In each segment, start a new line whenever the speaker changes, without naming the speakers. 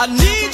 I need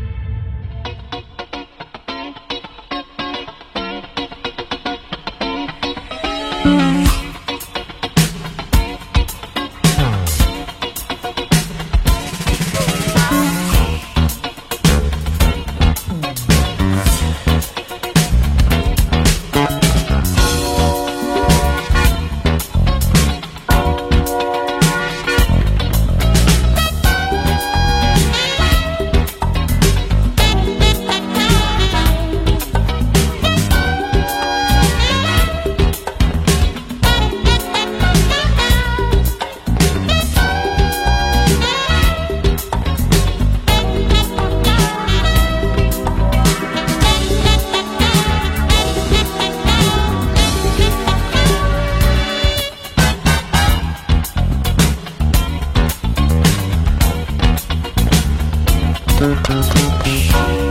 Thank you.